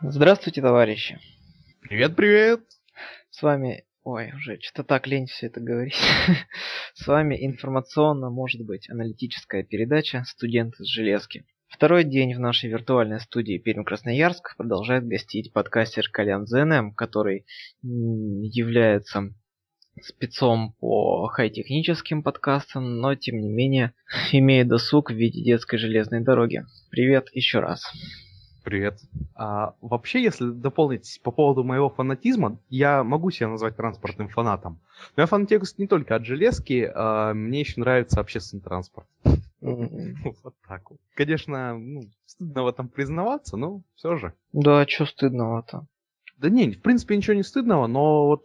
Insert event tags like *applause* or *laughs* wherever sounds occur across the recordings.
Здравствуйте, товарищи. Привет, привет. С вами... Ой, уже что-то так лень все это говорить. *laughs* С вами информационно, может быть, аналитическая передача «Студент из железки». Второй день в нашей виртуальной студии Пермь-Красноярск продолжает гостить подкастер Колян ЗНМ, который является спецом по хай-техническим подкастам, но тем не менее *laughs* имеет досуг в виде детской железной дороги. Привет еще раз. Привет. А, вообще, если дополнить по поводу моего фанатизма, я могу себя назвать транспортным фанатом. Но я фанатею не только от железки, а мне еще нравится общественный транспорт. *laughs* Вот так вот. Конечно, ну, стыдно в этом признаваться, но все же. Да, что стыдного-то? Да не, в принципе, ничего не стыдного, но вот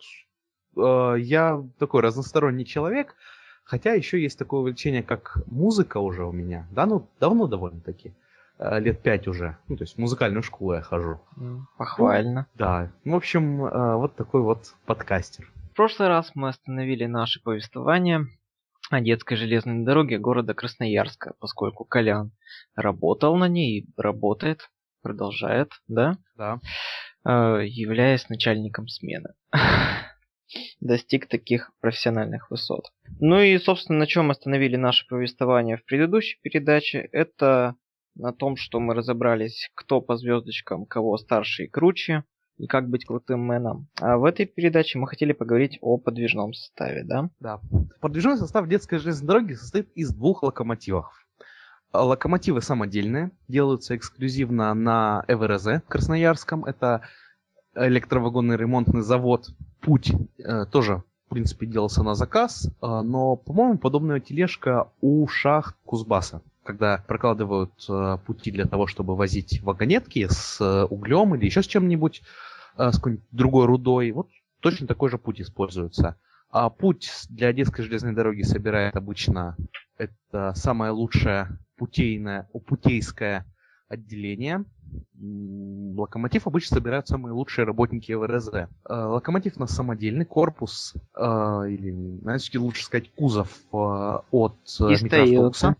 э, я такой разносторонний человек, хотя еще есть такое увлечение, как музыка уже у меня, да, ну, давно довольно-таки. Э, лет пять уже. Ну, то есть в музыкальную школу я хожу. Похвально. Ну, да. Ну, в общем, э, вот такой вот подкастер. В прошлый раз мы остановили наше повествование о детской железной дороге города Красноярска, поскольку Колян работал на ней, работает, продолжает, да? Да. Э, являясь начальником смены. *laughs* Достиг таких профессиональных высот. Ну и, собственно, на чем остановили наше повествование в предыдущей передаче, это на том, что мы разобрались, кто по звездочкам, кого старше и круче, и как быть крутым мэном. А в этой передаче мы хотели поговорить о подвижном составе, да? Да. Подвижной состав детской железной дороги состоит из двух локомотивов. Локомотивы самодельные, делаются эксклюзивно на ЭВРЗ Красноярском. Это электровагонный ремонтный завод «Путь». Э, тоже, в принципе, делался на заказ. Э, но, по-моему, подобная тележка у шахт Кузбасса когда прокладывают э, пути для того, чтобы возить вагонетки с э, углем или еще с чем-нибудь, э, с какой-нибудь другой рудой, вот точно такой же путь используется. А путь для детской железной дороги собирает обычно это самое лучшее путейное, путейское отделение. Локомотив обычно собирают самые лучшие работники ВРЗ. Э, локомотив у нас самодельный, корпус, э, или, знаете, лучше сказать, кузов э, от микроавтобуса.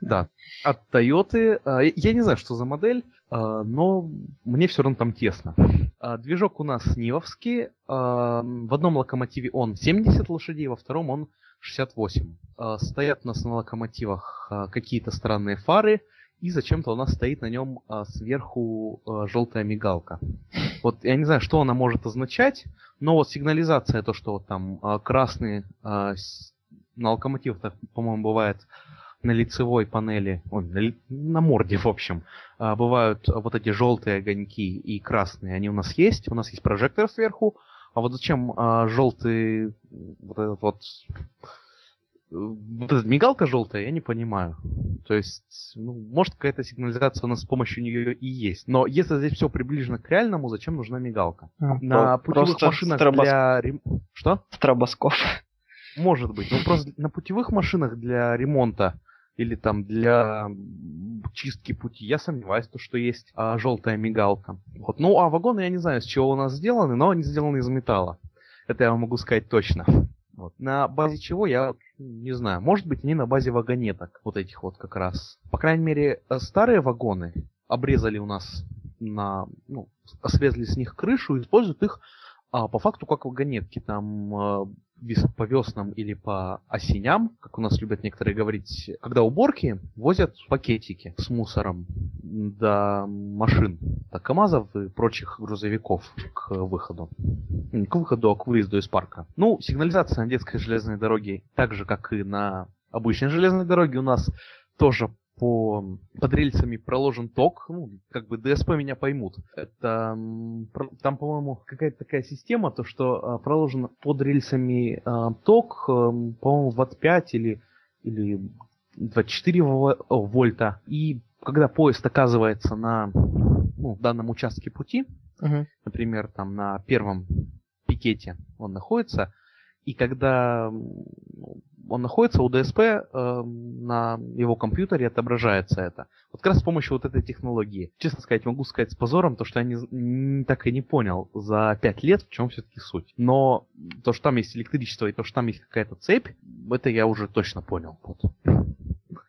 Да, от Toyota. А, я не знаю, что за модель, а, но мне все равно там тесно. А, движок у нас Нивовский. В одном локомотиве он 70 лошадей, во втором он 68. Стоят у нас на локомотивах какие-то странные фары, и зачем-то у нас стоит на нем сверху желтая мигалка. Вот я не знаю, что она может означать, но вот сигнализация, то, что вот там красный на локомотивах, по-моему, бывает на лицевой панели, ой, на, на морде, в общем, а, бывают вот эти желтые огоньки и красные, они у нас есть, у нас есть прожектор сверху, а вот зачем а, желтый, вот этот вот, вот эта мигалка желтая, я не понимаю. То есть, ну, может какая-то сигнализация у нас с помощью нее и есть. Но если здесь все приближено к реальному, зачем нужна мигалка? А, на путевых машинах стробос... для... Что? Стробоскоп. Может быть. Но просто на путевых машинах для ремонта или там для чистки пути, я сомневаюсь, то, что есть а, желтая мигалка. Вот. Ну, а вагоны я не знаю, с чего у нас сделаны, но они сделаны из металла. Это я могу сказать точно. Вот. На базе чего, я не знаю. Может быть, они на базе вагонеток, вот этих вот как раз. По крайней мере, э, старые вагоны обрезали у нас на, ну, срезали с них крышу, используют их а, по факту как вагонетки. Там а, по веснам или по осеням, как у нас любят некоторые говорить, когда уборки возят пакетики с мусором до машин, до КАМАЗов и прочих грузовиков к выходу. К выходу, к выезду из парка. Ну, сигнализация на детской железной дороге, так же, как и на обычной железной дороге, у нас тоже по под рельсами проложен ток, ну, как бы ДСП меня поймут. Это там, по-моему, какая-то такая система, то что а, проложен под рельсами а, ток, а, по-моему, ватт 5 или, или 24 вольта. И когда поезд оказывается на ну, данном участке пути, uh-huh. например, там на первом пикете он находится, и когда он находится у ДСП, э, на его компьютере отображается это. Вот как раз с помощью вот этой технологии. Честно сказать, могу сказать с позором, то, что я не, не, так и не понял за 5 лет, в чем все-таки суть. Но то, что там есть электричество и то, что там есть какая-то цепь, это я уже точно понял. Вот.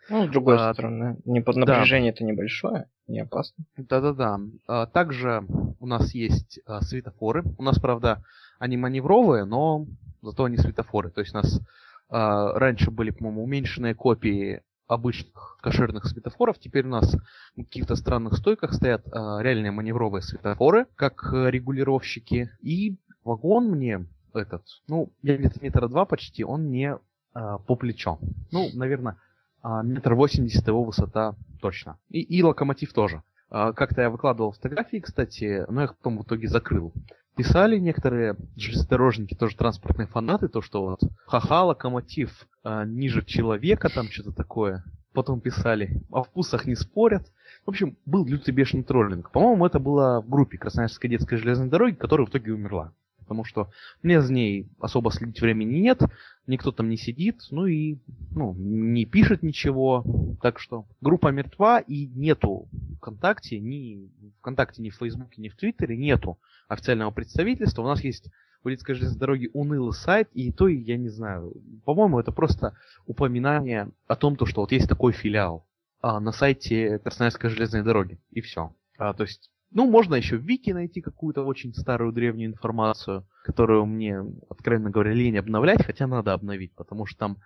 Ну, с другой а, стороны, не под напряжение это небольшое, не опасно. Да-да-да. А, также у нас есть а, светофоры. У нас, правда, они маневровые, но зато они светофоры. То есть у нас раньше были, по-моему, уменьшенные копии обычных кошерных светофоров. Теперь у нас в каких-то странных стойках стоят а, реальные маневровые светофоры, как а, регулировщики. И вагон мне этот, ну, я где-то метра два почти, он мне а, по плечо. Ну, наверное, а, метр восемьдесят его высота точно. И, и локомотив тоже. А, как-то я выкладывал фотографии, кстати, но я их потом в итоге закрыл. Писали некоторые железнодорожники, тоже транспортные фанаты, то, что вот ха-ха, локомотив а, ниже человека, там что-то такое. Потом писали, о вкусах не спорят. В общем, был лютый бешеный троллинг. По-моему, это было в группе Красноярской детской железной дороги, которая в итоге умерла потому что мне за ней особо следить времени нет, никто там не сидит, ну и ну, не пишет ничего, так что группа мертва и нету ВКонтакте, ни ВКонтакте, ни в Фейсбуке, ни в Твиттере нету официального представительства. У нас есть у Лидской железной дороги унылый сайт, и то, я не знаю, по-моему, это просто упоминание о том, то, что вот есть такой филиал а, на сайте Красноярской железной дороги, и все. А, то есть ну, можно еще в Вики найти какую-то очень старую древнюю информацию, которую мне, откровенно говоря, лень обновлять, хотя надо обновить, потому что там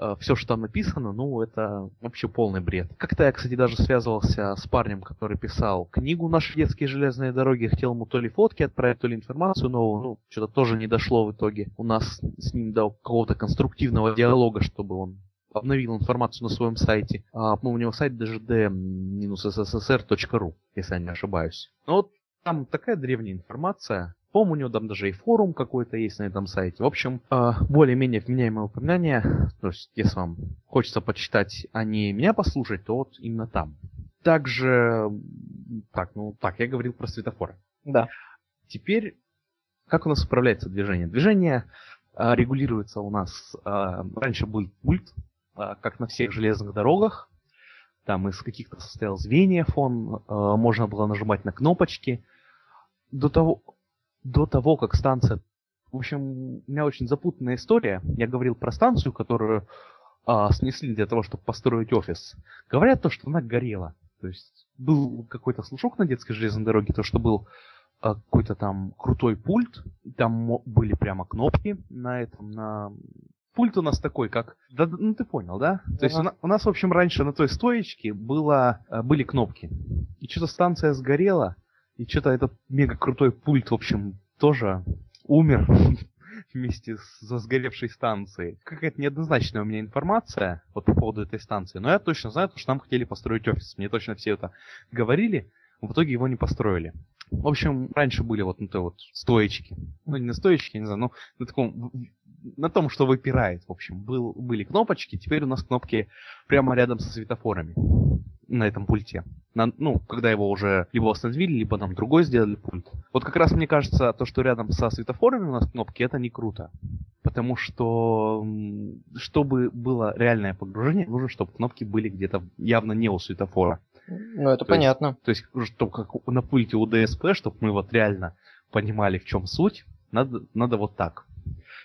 э, все, что там написано, ну, это вообще полный бред. Как-то я, кстати, даже связывался с парнем, который писал книгу «Наши детские железные дороги», хотел ему то ли фотки отправить, то ли информацию новую, ну, что-то тоже не дошло в итоге. У нас с ним до какого-то конструктивного диалога, чтобы он обновил информацию на своем сайте. А, по-моему, у него сайт dgd-sssr.ru, если я не ошибаюсь. Но вот там такая древняя информация. По-моему, у него там даже и форум какой-то есть на этом сайте. В общем, а, более-менее вменяемое упоминание. То есть, если вам хочется почитать, а не меня послушать, то вот именно там. Также, так, ну так, я говорил про светофоры. Да. Теперь, как у нас управляется движение? Движение а, регулируется у нас, а, раньше был пульт, как на всех железных дорогах. Там из каких-то состоял звеньев он, а, можно было нажимать на кнопочки. До того, до того, как станция... В общем, у меня очень запутанная история. Я говорил про станцию, которую а, снесли для того, чтобы построить офис. Говорят то, что она горела. То есть был какой-то слушок на детской железной дороге, то, что был а, какой-то там крутой пульт, там были прямо кнопки на этом, на пульт у нас такой, как... Да, ну ты понял, да? То есть у, на, у нас, в общем, раньше на той стоечке было, э, были кнопки. И что-то станция сгорела, и что-то этот мега крутой пульт, в общем, тоже умер *laughs* вместе с сгоревшей станцией. Какая-то неоднозначная у меня информация вот по поводу этой станции. Но я точно знаю, что нам хотели построить офис. Мне точно все это говорили. В итоге его не построили. В общем, раньше были вот на той вот стоечки. Ну, не на стоечке, не знаю, но на таком на том, что выпирает, в общем, был, были кнопочки, теперь у нас кнопки прямо рядом со светофорами на этом пульте. На, ну, когда его уже либо восстановили, либо нам другой сделали пульт. Вот как раз мне кажется, то, что рядом со светофорами у нас кнопки, это не круто. Потому что, чтобы было реальное погружение, нужно, чтобы кнопки были где-то явно не у светофора. Ну, это то понятно. Есть, то есть, чтобы как на пульте у DSP, чтобы мы вот реально понимали, в чем суть, надо, надо вот так.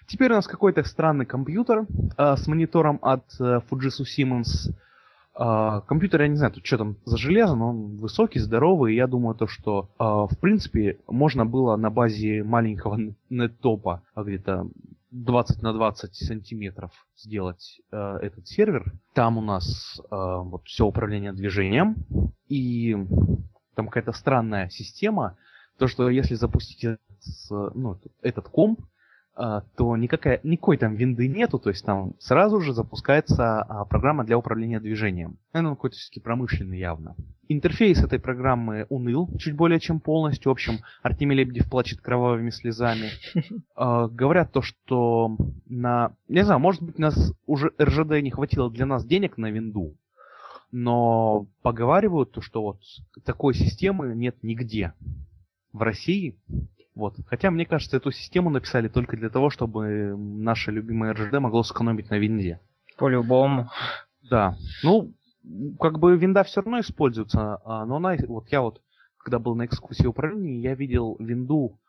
Теперь у нас какой-то странный компьютер э, с монитором от э, Fujitsu Siemens. Э, компьютер, я не знаю, тут что там за железо, но он высокий, здоровый. И я думаю, то, что э, в принципе можно было на базе маленького неттопа где-то 20 на 20 сантиметров сделать э, этот сервер. Там у нас э, вот все управление движением. И там какая-то странная система. То, что если запустить этот, ну, этот комп, а, то никакая, никакой там винды нету, то есть там сразу же запускается а, программа для управления движением. Это какой-то все-таки промышленный явно. Интерфейс этой программы уныл чуть более чем полностью. В общем, Артемий Лебедев плачет кровавыми слезами. *laughs* А, говорят то, что на... Не знаю, может быть, нас уже РЖД не хватило для нас денег на винду, но поговаривают то, что вот такой системы нет нигде в России. Вот. Хотя, мне кажется, эту систему написали только для того, чтобы наше любимое РЖД могло сэкономить на винде. По-любому. Да. Ну, как бы винда все равно используется, а, но она, вот я вот, когда был на экскурсии управления, я видел винду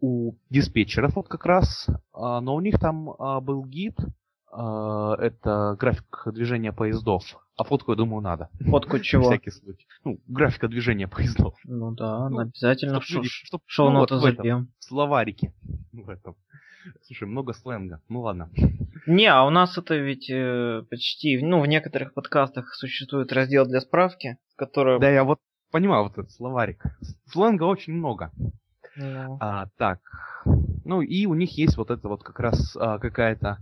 у диспетчеров вот как раз, а, но у них там а, был гид, это график движения поездов. А фотку, я думаю, надо. Фотку чего? всякий случай. Ну, графика движения поездов. Ну да, Ну, обязательно Чтоб люди- чтоб- шоу-ноты ну, вот в этом, забьем. *laughs* в этом. Слушай, много сленга. Ну ладно. Не, а у нас это ведь э, почти, ну, в некоторых подкастах существует раздел для справки, который... Да, я вот понимаю вот этот словарик. Сленга очень много. Ну, А, так. Ну и у них есть вот это вот как раз а, какая-то а,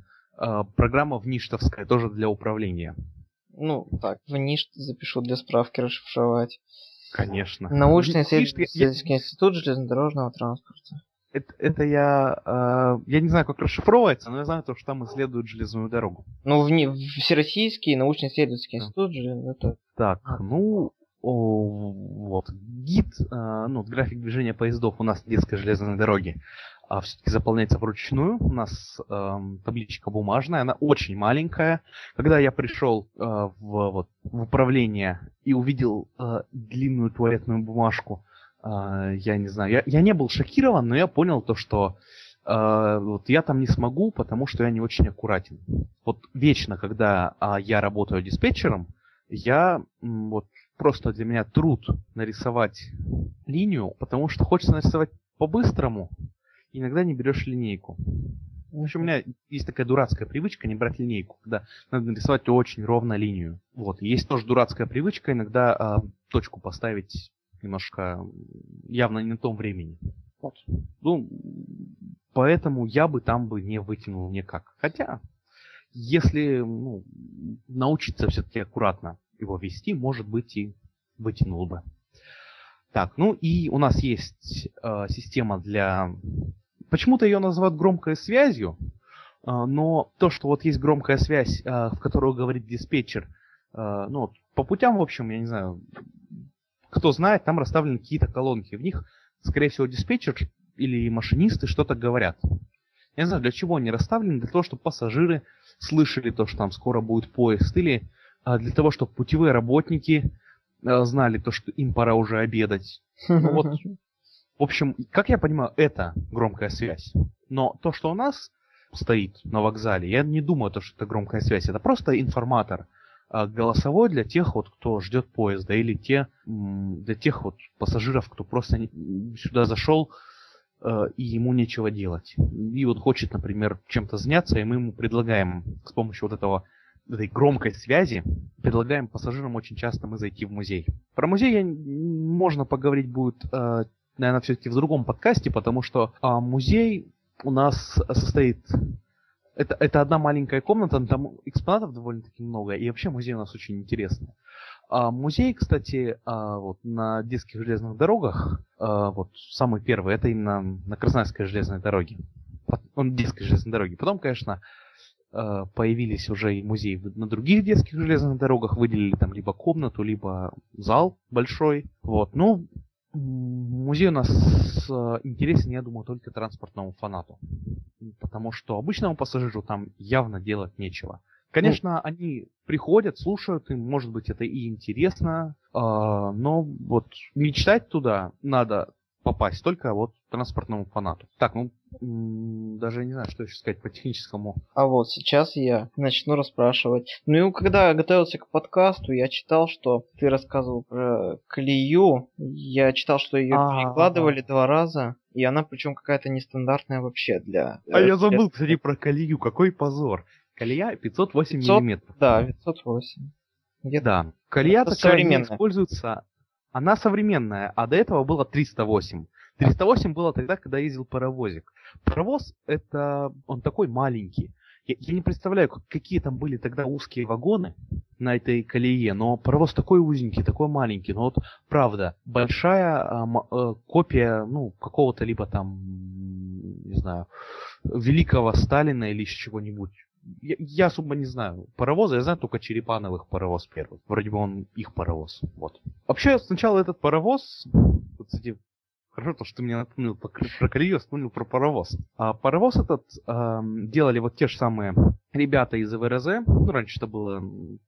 программа вништовская, тоже для управления. ну, так, в НИШ запишу для справки расшифровать. Конечно. Научный Видишь, я- я- исследовательский институт железнодорожного транспорта. Это, это я... а, я не знаю, как расшифровывается, но я знаю то, что там исследуют железную дорогу. Ну, в, не- Всероссийский научно-исследовательский Да. институт же, это... Так, А. ну, о, вот, гид, а, ну, график движения поездов у нас на детской железной дороге а, все-таки заполняется вручную. У нас ам, табличка бумажная, она очень маленькая. Когда я пришел а, в, вот, в управление и увидел а, длинную туалетную бумажку, а, я не знаю, я, я не был шокирован, но я понял то, что а, вот я там не смогу, потому что я не очень аккуратен. Вот вечно, когда а, я работаю диспетчером, я вот просто для меня труд нарисовать линию, потому что хочется нарисовать по-быстрому, иногда не берешь линейку. В общем, у меня есть такая дурацкая привычка не брать линейку, когда надо нарисовать очень ровно линию. Вот. Есть тоже дурацкая привычка иногда а, точку поставить немножко явно не на том времени. Вот. Ну, поэтому я бы там бы не вытянул никак. Хотя, если ну, научиться все-таки аккуратно его вести, может быть и вытянул бы. Так, ну и у нас есть э, система для... Почему-то ее называют громкой связью, э, но то, что вот есть громкая связь, э, в которую говорит диспетчер, э, ну, по путям, в общем, я не знаю, кто знает, там расставлены какие-то колонки. В них, скорее всего, диспетчер или машинисты что-то говорят. Я не знаю, для чего они расставлены, для того, чтобы пассажиры слышали то, что там скоро будет поезд, или а, для того, чтобы путевые работники а, знали то, что им пора уже обедать. Ну вот, *laughs* в общем, как я понимаю, это громкая связь. Но то, что у нас стоит на вокзале, я не думаю, то, что это громкая связь. Это просто информатор а, голосовой для тех, вот, кто ждет поезда, или те, для тех вот пассажиров, кто просто сюда зашел э, и ему нечего делать. И вот хочет, например, чем-то заняться, и мы ему предлагаем с помощью вот этого этой громкой связи, предлагаем пассажирам очень часто мы зайти в музей. Про музей я, можно поговорить будет, э, наверное, все-таки в другом подкасте, потому что а, музей у нас состоит... Это, это одна маленькая комната, там экспонатов довольно-таки много, и вообще музей у нас очень интересный. А музей, кстати, а, вот на детских железных дорогах, а, вот самый первый, это именно на Красноярской железной дороге. Он детской железной дороге. Потом, конечно, а, появились уже и музеи на других детских железных дорогах, выделили там либо комнату, либо зал большой. Вот. Ну, музей у нас а, интересен, я думаю, только транспортному фанату. Потому что обычному пассажиру там явно делать нечего. Конечно, они приходят, слушают, им, может быть, это и интересно, а, но вот мечтать туда надо попасть только вот транспортному фанату. Так, ну, даже не знаю, что еще сказать по техническому. А вот сейчас я начну расспрашивать. Ну и когда я готовился к подкасту, я читал, что ты рассказывал про колею. Я читал, что ее А, перекладывали два раза, и она причем какая-то нестандартная вообще для... А э, я забыл, для- кстати, про колею. Какой позор. Колея 508 500? миллиметров. Да, 508. Где-то Да. Колея такая не современная. используется. Она современная, а до этого было 308. 308 было тогда, когда ездил паровозик. Паровоз это он такой маленький. Я, я не представляю, как- какие там были тогда узкие вагоны на этой колее, но паровоз такой узенький, такой маленький. Но вот правда, большая м- э, копия, ну, какого-то либо там, не знаю, великого Сталина или еще чего-нибудь. Я, я особо не знаю паровоза, я знаю только Черепановых паровоз первый. Вроде бы он их паровоз. Вот. Вообще, сначала этот паровоз, вот, кстати, хорошо, то, что ты мне напомнил про, колею, вспомнил про паровоз. А паровоз этот ам, делали вот те же самые ребята из ВРЗ, ну, раньше это было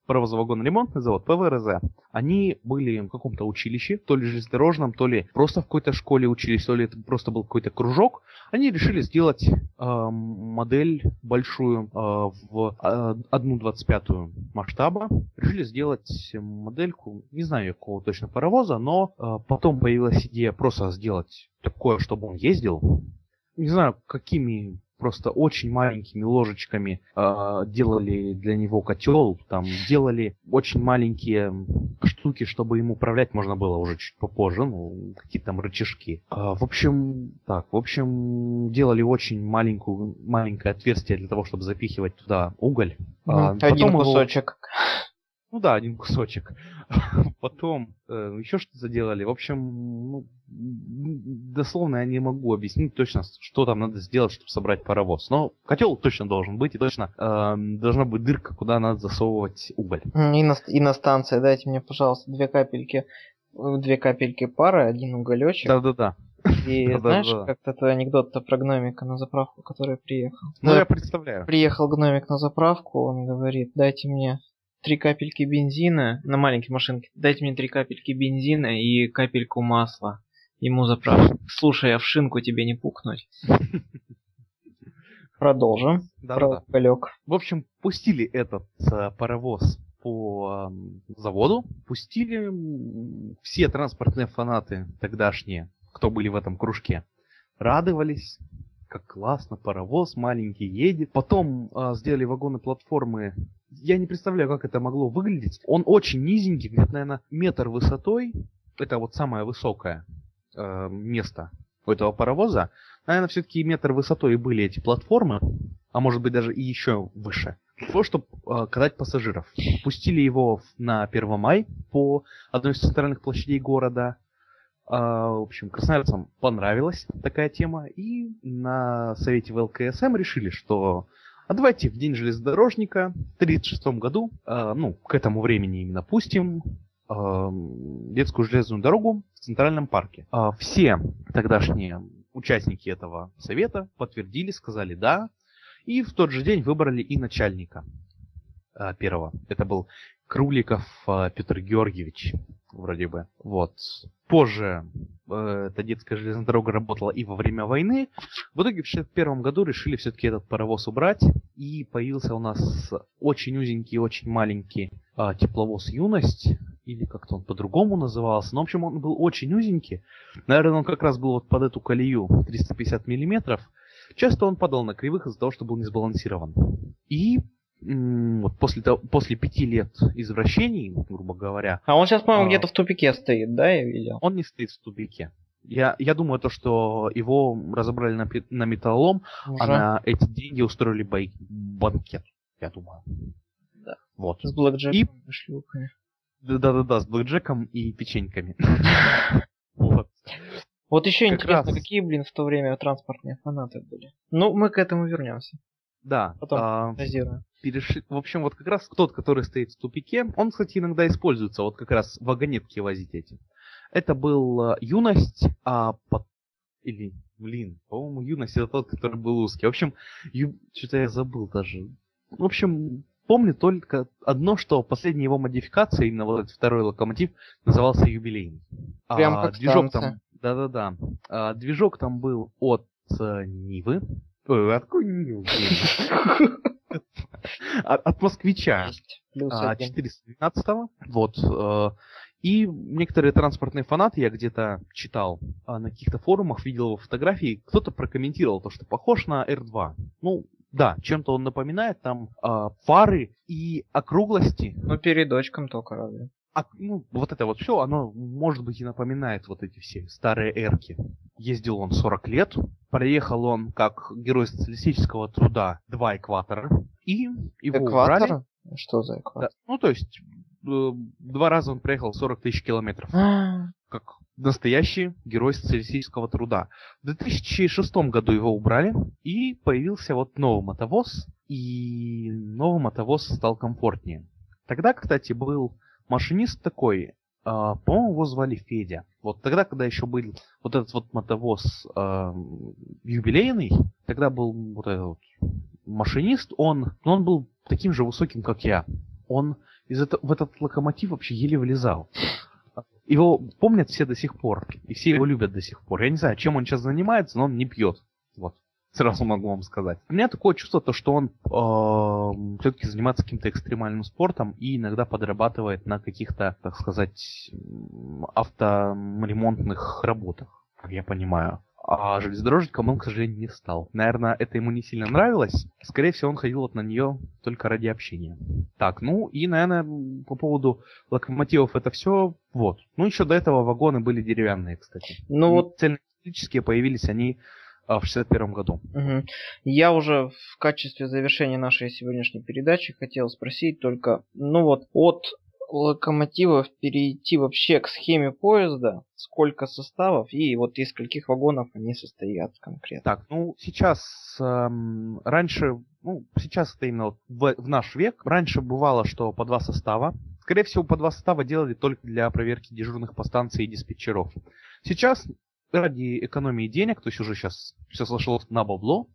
паровозовагон-ремонтный завод, ПВРЗ, они были в каком-то училище, то ли железнодорожном, то ли просто в какой-то школе учились, то ли это просто был какой-то кружок. Они решили сделать э, модель большую э, в э, 1,25 масштаба. Решили сделать модельку, не знаю какого точно паровоза, но э, потом появилась идея просто сделать такое, чтобы он ездил. Не знаю, какими просто очень маленькими ложечками э, делали для него котел, там делали очень маленькие штуки, чтобы им управлять можно было уже чуть попозже, ну, какие-то там рычажки. Э, в общем, так, в общем, делали очень маленькую, маленькое отверстие для того, чтобы запихивать туда уголь. Mm, а, один кусочек. Его... Ну да, один кусочек. *laughs* Потом э, еще что-то заделали. В общем, ну, дословно я не могу объяснить точно, что там надо сделать, чтобы собрать паровоз. Но котел точно должен быть, и точно э, должна быть дырка, куда надо засовывать уголь. И на, и на станции дайте мне, пожалуйста, две капельки, э, две капельки пара, один уголечек. Да-да-да. И *laughs* знаешь, как-то твой анекдот-то про гномика на заправку, который приехал. Ну, я представляю. Приехал гномик на заправку, он говорит, дайте мне три капельки бензина на маленькой машинке. Дайте мне три капельки бензина и капельку масла. Ему заправку. Слушай, а в шинку тебе не пукнуть. *laughs* Продолжим. Да, Про да. В общем, пустили этот э, паровоз по э, заводу, пустили все транспортные фанаты тогдашние, кто были в этом кружке, радовались, как классно, паровоз маленький едет. Потом э, сделали вагоны платформы я не представляю, как это могло выглядеть. Он очень низенький, где-то, наверное, метр высотой. Это вот самое высокое э, место у этого паровоза. Наверное, все-таки метр высотой были эти платформы, а может быть даже и еще выше. Для того, чтобы э, катать пассажиров. Пустили его на 1 май по одной из центральных площадей города. Э, в общем, красноярцам понравилась такая тема. И на совете ВЛКСМ решили, что а давайте в день железнодорожника в 1936 году, э, ну, к этому времени именно пустим э, детскую железную дорогу Центральном парке. Э, все тогдашние участники этого совета подтвердили, сказали да, и в тот же день выбрали и начальника э, первого. Это был Круликов э, Петр Георгиевич вроде бы. Вот. Позже э, эта детская железная дорога работала и во время войны. В итоге в 61 году решили все-таки этот паровоз убрать. И появился у нас очень узенький, очень маленький тепловоз «Юность». Или как-то он по-другому назывался. Но, в общем, он был очень узенький. Наверное, он как раз был вот под эту колею 350 миллиметров. Часто он падал на кривых из-за того, что был не сбалансирован. И вот после, того, после пяти лет извращений, грубо говоря. А он сейчас, по-моему, а, где-то в тупике стоит, да, я видел? Он не стоит в тупике. Я, я думаю, то, что его разобрали на, на металлолом, Уже? а на эти деньги устроили бай, банкет, я думаю. Да. Вот. С блэкджеком и шлюхами. Да-да-да, с блэкджеком и печеньками. *laughs* Вот. Вот еще интересно, какие, блин, в то время транспортные фанаты были. Ну, мы к этому вернемся. Да. Потом а, перешли. В общем, вот как раз тот, который стоит в тупике, он, кстати, иногда используется, вот как раз вагонетки возить эти. Это был э, юность, а под... или, блин, по-моему, юность это тот, который был узкий. В общем, ю... что-то я забыл даже. В общем, помню только одно, что последняя его модификация, именно вот этот второй локомотив, назывался юбилейный. Прям а, как движок там, да-да-да. А, движок там был от э, Нивы. Ой, откуда Нивы? *laughs* от москвича. А, 412 Вот. Э, и некоторые транспортные фанаты, я где-то читал, а, на каких-то форумах видел его фотографии, кто-то прокомментировал то, что похож на R2. Ну, да, чем-то он напоминает, там э, фары и округлости. Ну, передочком только разве. А, ну, вот это вот все, оно, может быть, и напоминает вот эти все старые эрки. Ездил он 40 лет, проехал он как герой социалистического труда два экватора, и его Экватор? убрали. Что за экватор? Да, ну, то есть, э, два раза он проехал 40 тысяч километров. *gasps* *laughs* Как настоящий герой социалистического труда. В 2006 году его убрали, и появился вот новый мотовоз, и новый мотовоз стал комфортнее. Тогда, кстати, был машинист такой, Uh, по-моему, его звали Федя. Вот тогда, когда еще был вот этот вот мотовоз uh, юбилейный, тогда был вот этот вот машинист, он, ну, он был таким же высоким, как я. Он из это, в этот локомотив вообще еле влезал. Его помнят все до сих пор, и все его любят до сих пор. Я не знаю, чем он сейчас занимается, но он не пьет. Вот. Сразу могу вам сказать. У меня такое чувство, то, что он э, все-таки занимается каким-то экстремальным спортом и иногда подрабатывает на каких-то, так сказать, авторемонтных работах, как я понимаю. А железнодорожником он, к сожалению, не стал. Наверное, это ему не сильно нравилось. Скорее всего, он ходил вот на нее только ради общения. Так, ну и, наверное, по поводу локомотивов это все. Вот. Ну, еще до этого вагоны были деревянные, кстати. Ну вот... Цельноэлектрические появились они а, в 61 году. Угу. Я уже в качестве завершения нашей сегодняшней передачи хотел спросить только, ну вот, от локомотивов перейти вообще к схеме поезда, сколько составов и вот из скольких вагонов они состоят конкретно. Так, ну сейчас эм, раньше, ну сейчас это именно в, в наш век, раньше бывало, что по два состава. Скорее всего, по два состава делали только для проверки дежурных по станции и диспетчеров. Сейчас ради экономии денег, то есть уже сейчас все сошло на бабло,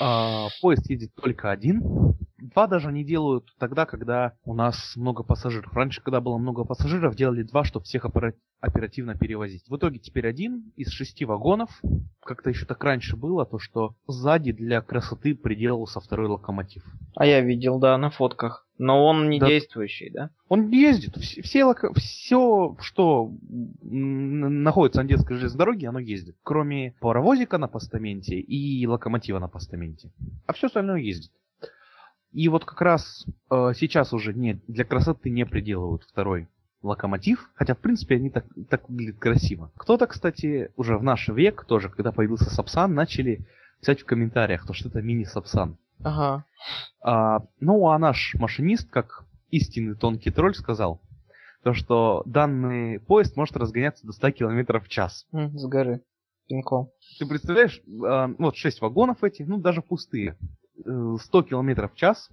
э, поезд едет только один, Два даже не делают тогда, когда у нас много пассажиров. Раньше, когда было много пассажиров, делали два, чтобы всех оперативно перевозить. В итоге теперь один из шести вагонов. Как-то еще так раньше было, то что сзади для красоты приделался второй локомотив. А я видел, да, на фотках. Но он не да. действующий, да? Он ездит. Все, все, все, что находится на детской железной дороге, оно ездит. Кроме паровозика на постаменте и локомотива на постаменте. А все остальное ездит. И вот как раз э, сейчас уже не, для красоты не приделывают второй локомотив, хотя в принципе они так, так выглядят красиво. Кто-то, кстати, уже в наш век тоже, когда появился Сапсан, начали писать в комментариях, то что это мини-Сапсан. Ага. А, ну а наш машинист, как истинный тонкий тролль, сказал, то что данный поезд может разгоняться до 100 км в час. с горы. Пинком. Ты представляешь, э, вот 6 вагонов этих, ну даже пустые. 100 км в час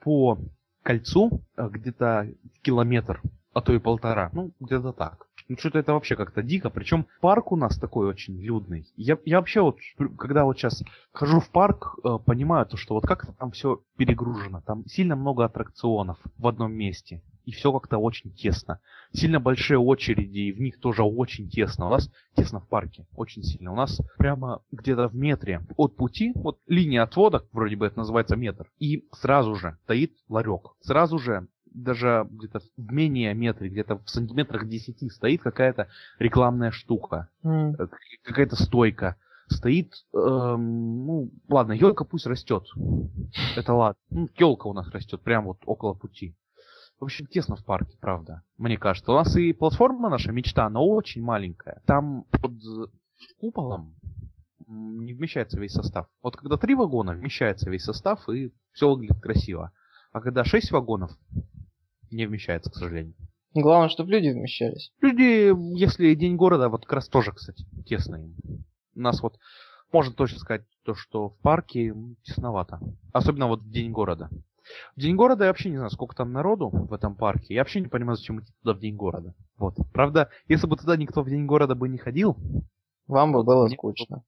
по кольцу э, где-то километр, а то и полтора. Ну, где-то так. Ну, что-то это вообще как-то дико. Причем парк у нас такой очень людный. Я, я вообще вот, когда вот сейчас хожу в парк, э, понимаю то, что вот как там все перегружено. Там сильно много аттракционов в одном месте и все как-то очень тесно. Сильно большие очереди, и в них тоже очень тесно. У нас тесно в парке, очень сильно. У нас прямо где-то в метре от пути, вот линия отвода, вроде бы это называется метр, и сразу же стоит ларек. Сразу же даже где-то в менее метре, где-то в сантиметрах 10 стоит какая-то рекламная штука, mm. какая-то стойка стоит, эм, ну, ладно, елка пусть растет. Это ладно. Ну, елка у нас растет прямо вот около пути. В общем, тесно в парке, правда. Мне кажется. У нас и платформа наша мечта, она очень маленькая. Там под куполом не вмещается весь состав. Вот когда три вагона, вмещается весь состав и все выглядит красиво. А когда шесть вагонов, не вмещается, к сожалению. Главное, чтобы люди вмещались. Люди, если день города, вот как раз тоже, кстати, тесно им. У нас вот, можно точно сказать, то, что в парке тесновато. Особенно вот в день города. В день города я вообще не знаю, сколько там народу в этом парке. Я вообще не понимаю, зачем идти туда в день города. Вот. Правда, если бы туда никто в день города бы не ходил... Вам бы было скучно.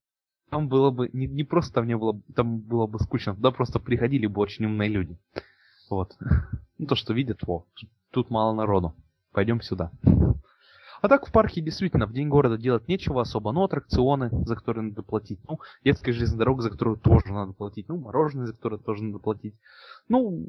Там было бы... Не, не просто там не было... Там было бы скучно. Туда просто приходили бы очень умные люди. Вот. *laughs* Ну, то, что видят, во, тут мало народу. Пойдем сюда. А так в парке действительно в день города делать нечего особо. Ну, аттракционы, за которые надо платить. Ну, детская железная дорога, за которую тоже надо платить. Ну, мороженое, за которое тоже надо платить. Ну,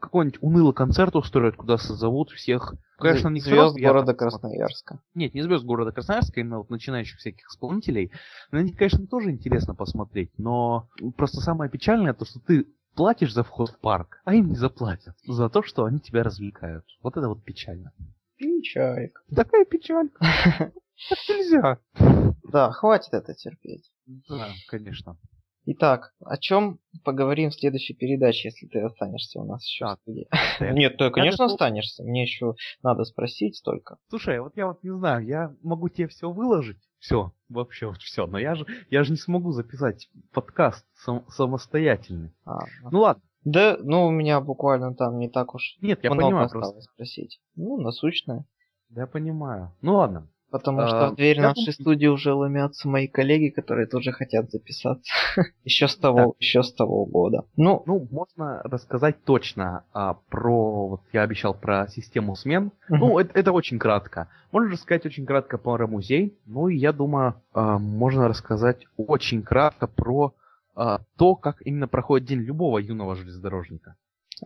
какой-нибудь унылый концерт устроят, куда созовут всех. Конечно, не звезд города Красноярска. Нет, не звезд города Красноярска, именно вот начинающих всяких исполнителей. На них, конечно, тоже интересно посмотреть, но просто самое печальное то, что ты платишь за вход в парк, а им не заплатят за то, что они тебя развлекают. Вот это вот печально. Печалька. Такая печалька. *laughs* Так нельзя. Да, хватит это терпеть. Да, конечно. Итак, о чем поговорим в следующей передаче, если ты останешься у нас еще так, *laughs* Нет, ты, конечно, останешься. Мне еще надо спросить столько. Слушай, вот я вот не знаю, я могу тебе все выложить, все, вообще вот все, но я же, я же не смогу записать подкаст сам, самостоятельный. А, ну ладно, да, ну у меня буквально там не так уж Нет, я много понимаю осталось просто. спросить. Ну, насущное. Да, я понимаю. Ну ладно. Потому что А, в дверь нашей думаю- студии уже ломятся мои коллеги, которые тоже хотят записаться. *laughs* еще с того, еще с того года. Ну, Ну, можно рассказать точно а, про, вот я обещал про систему смен. Ну, это, это очень кратко. Можно рассказать очень кратко про музей. Ну, и я думаю, а, можно рассказать очень кратко про а, то, как именно проходит день любого юного железнодорожника.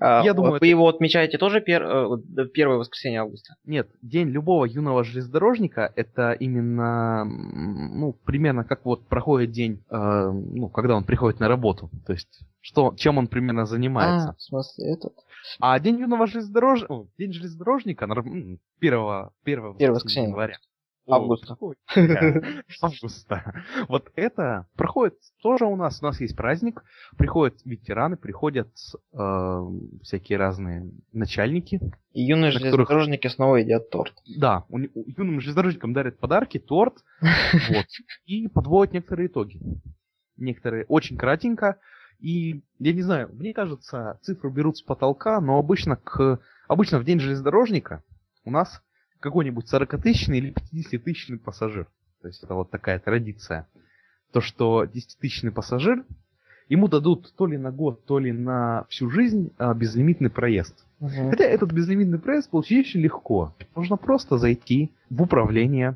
А, я думаю, вы это- его отмечаете тоже пер- э, первое воскресенье августа? Нет, день любого юного железнодорожника это именно, ну, примерно как вот проходит день, э, ну, когда он приходит на работу. То есть, что, чем он примерно занимается. А, в смысле этот? А день юного железнодорожника, день железнодорожника, нар- м, первого, первого Первое воскресенья воскресенье. января. Августа. *laughs* Августа. Вот это проходит тоже у нас. У нас есть праздник. Приходят ветераны, приходят э, всякие разные начальники. И юные На которых- железнодорожники снова едят торт. Да, у, не- у юным железнодорожникам дарят подарки, торт, *laughs* вот, и подводят некоторые итоги. Некоторые очень кратенько. И, я не знаю, мне кажется, цифры берут с потолка, но обычно, к, обычно в день железнодорожника у нас какой-нибудь 40-тысячный или 50-тысячный пассажир. То есть это вот такая традиция. То, что 10-тысячный пассажир, ему дадут то ли на год, то ли на всю жизнь а, безлимитный проезд. Мгм. Хотя этот безлимитный проезд получить очень легко. Нужно просто зайти в управление,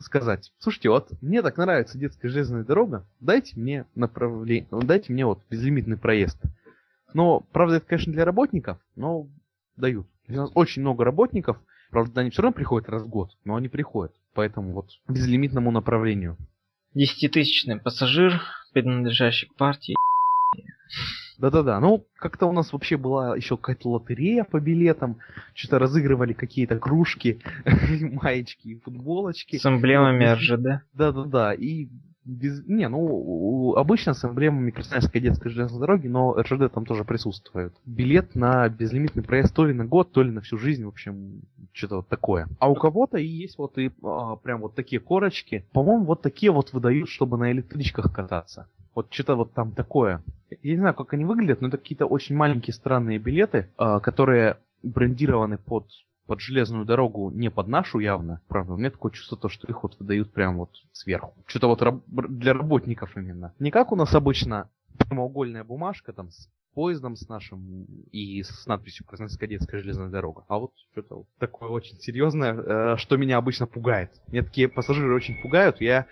сказать, слушайте, вот мне так нравится детская железная дорога, дайте мне направление, ну, дайте мне вот безлимитный проезд. Но, правда, это, конечно, для работников, но дают. У нас очень много работников, правда, они все равно приходят раз в год, но они приходят. Поэтому вот безлимитному направлению. Десятитысячный пассажир, принадлежащий к партии. Да-да-да. Ну, как-то у нас вообще была еще какая-то лотерея по билетам. Что-то разыгрывали какие-то кружки, *laughs* маечки и футболочки. С эмблемами Вот, РЖД. Да-да-да. И без... Не, ну, обычно с эмблемами Красноярской детской железной дороги, но РЖД там тоже присутствует. Билет на безлимитный проезд то ли на год, то ли на всю жизнь, в общем, что-то вот такое. А у кого-то и есть вот и а, прям вот такие корочки. По-моему, вот такие вот выдают, чтобы на электричках кататься. Вот что-то вот там такое. Я не знаю, как они выглядят, но это какие-то очень маленькие странные билеты, а, которые брендированы под под железную дорогу, не под нашу явно. Правда, у меня такое чувство, то, что их вот выдают прям вот сверху. Что-то вот раб- для работников именно. Не как у нас обычно прямоугольная бумажка там с поездом с нашим и с надписью Красноярская детская железная дорога. А вот что-то вот такое очень серьезное, э, что меня обычно пугает. Меня такие пассажиры очень пугают, я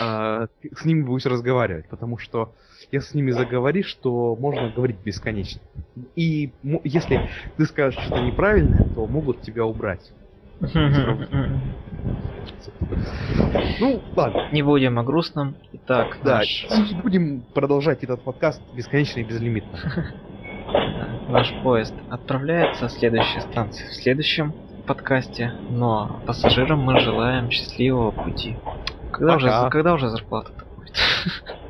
э, с ними боюсь разговаривать, потому что если с ними заговоришь, то можно говорить бесконечно. И если ты скажешь что-то неправильное, то могут тебя убрать. Ну, ладно. Не будем о грустном. Итак, Да, наш, *laughs* будем продолжать этот подкаст бесконечно и безлимитно. *laughs* наш поезд отправляется в следующей станции в следующем подкасте. Но пассажирам мы желаем счастливого пути. Когда, уже, Пока. когда уже зарплата будет? *laughs*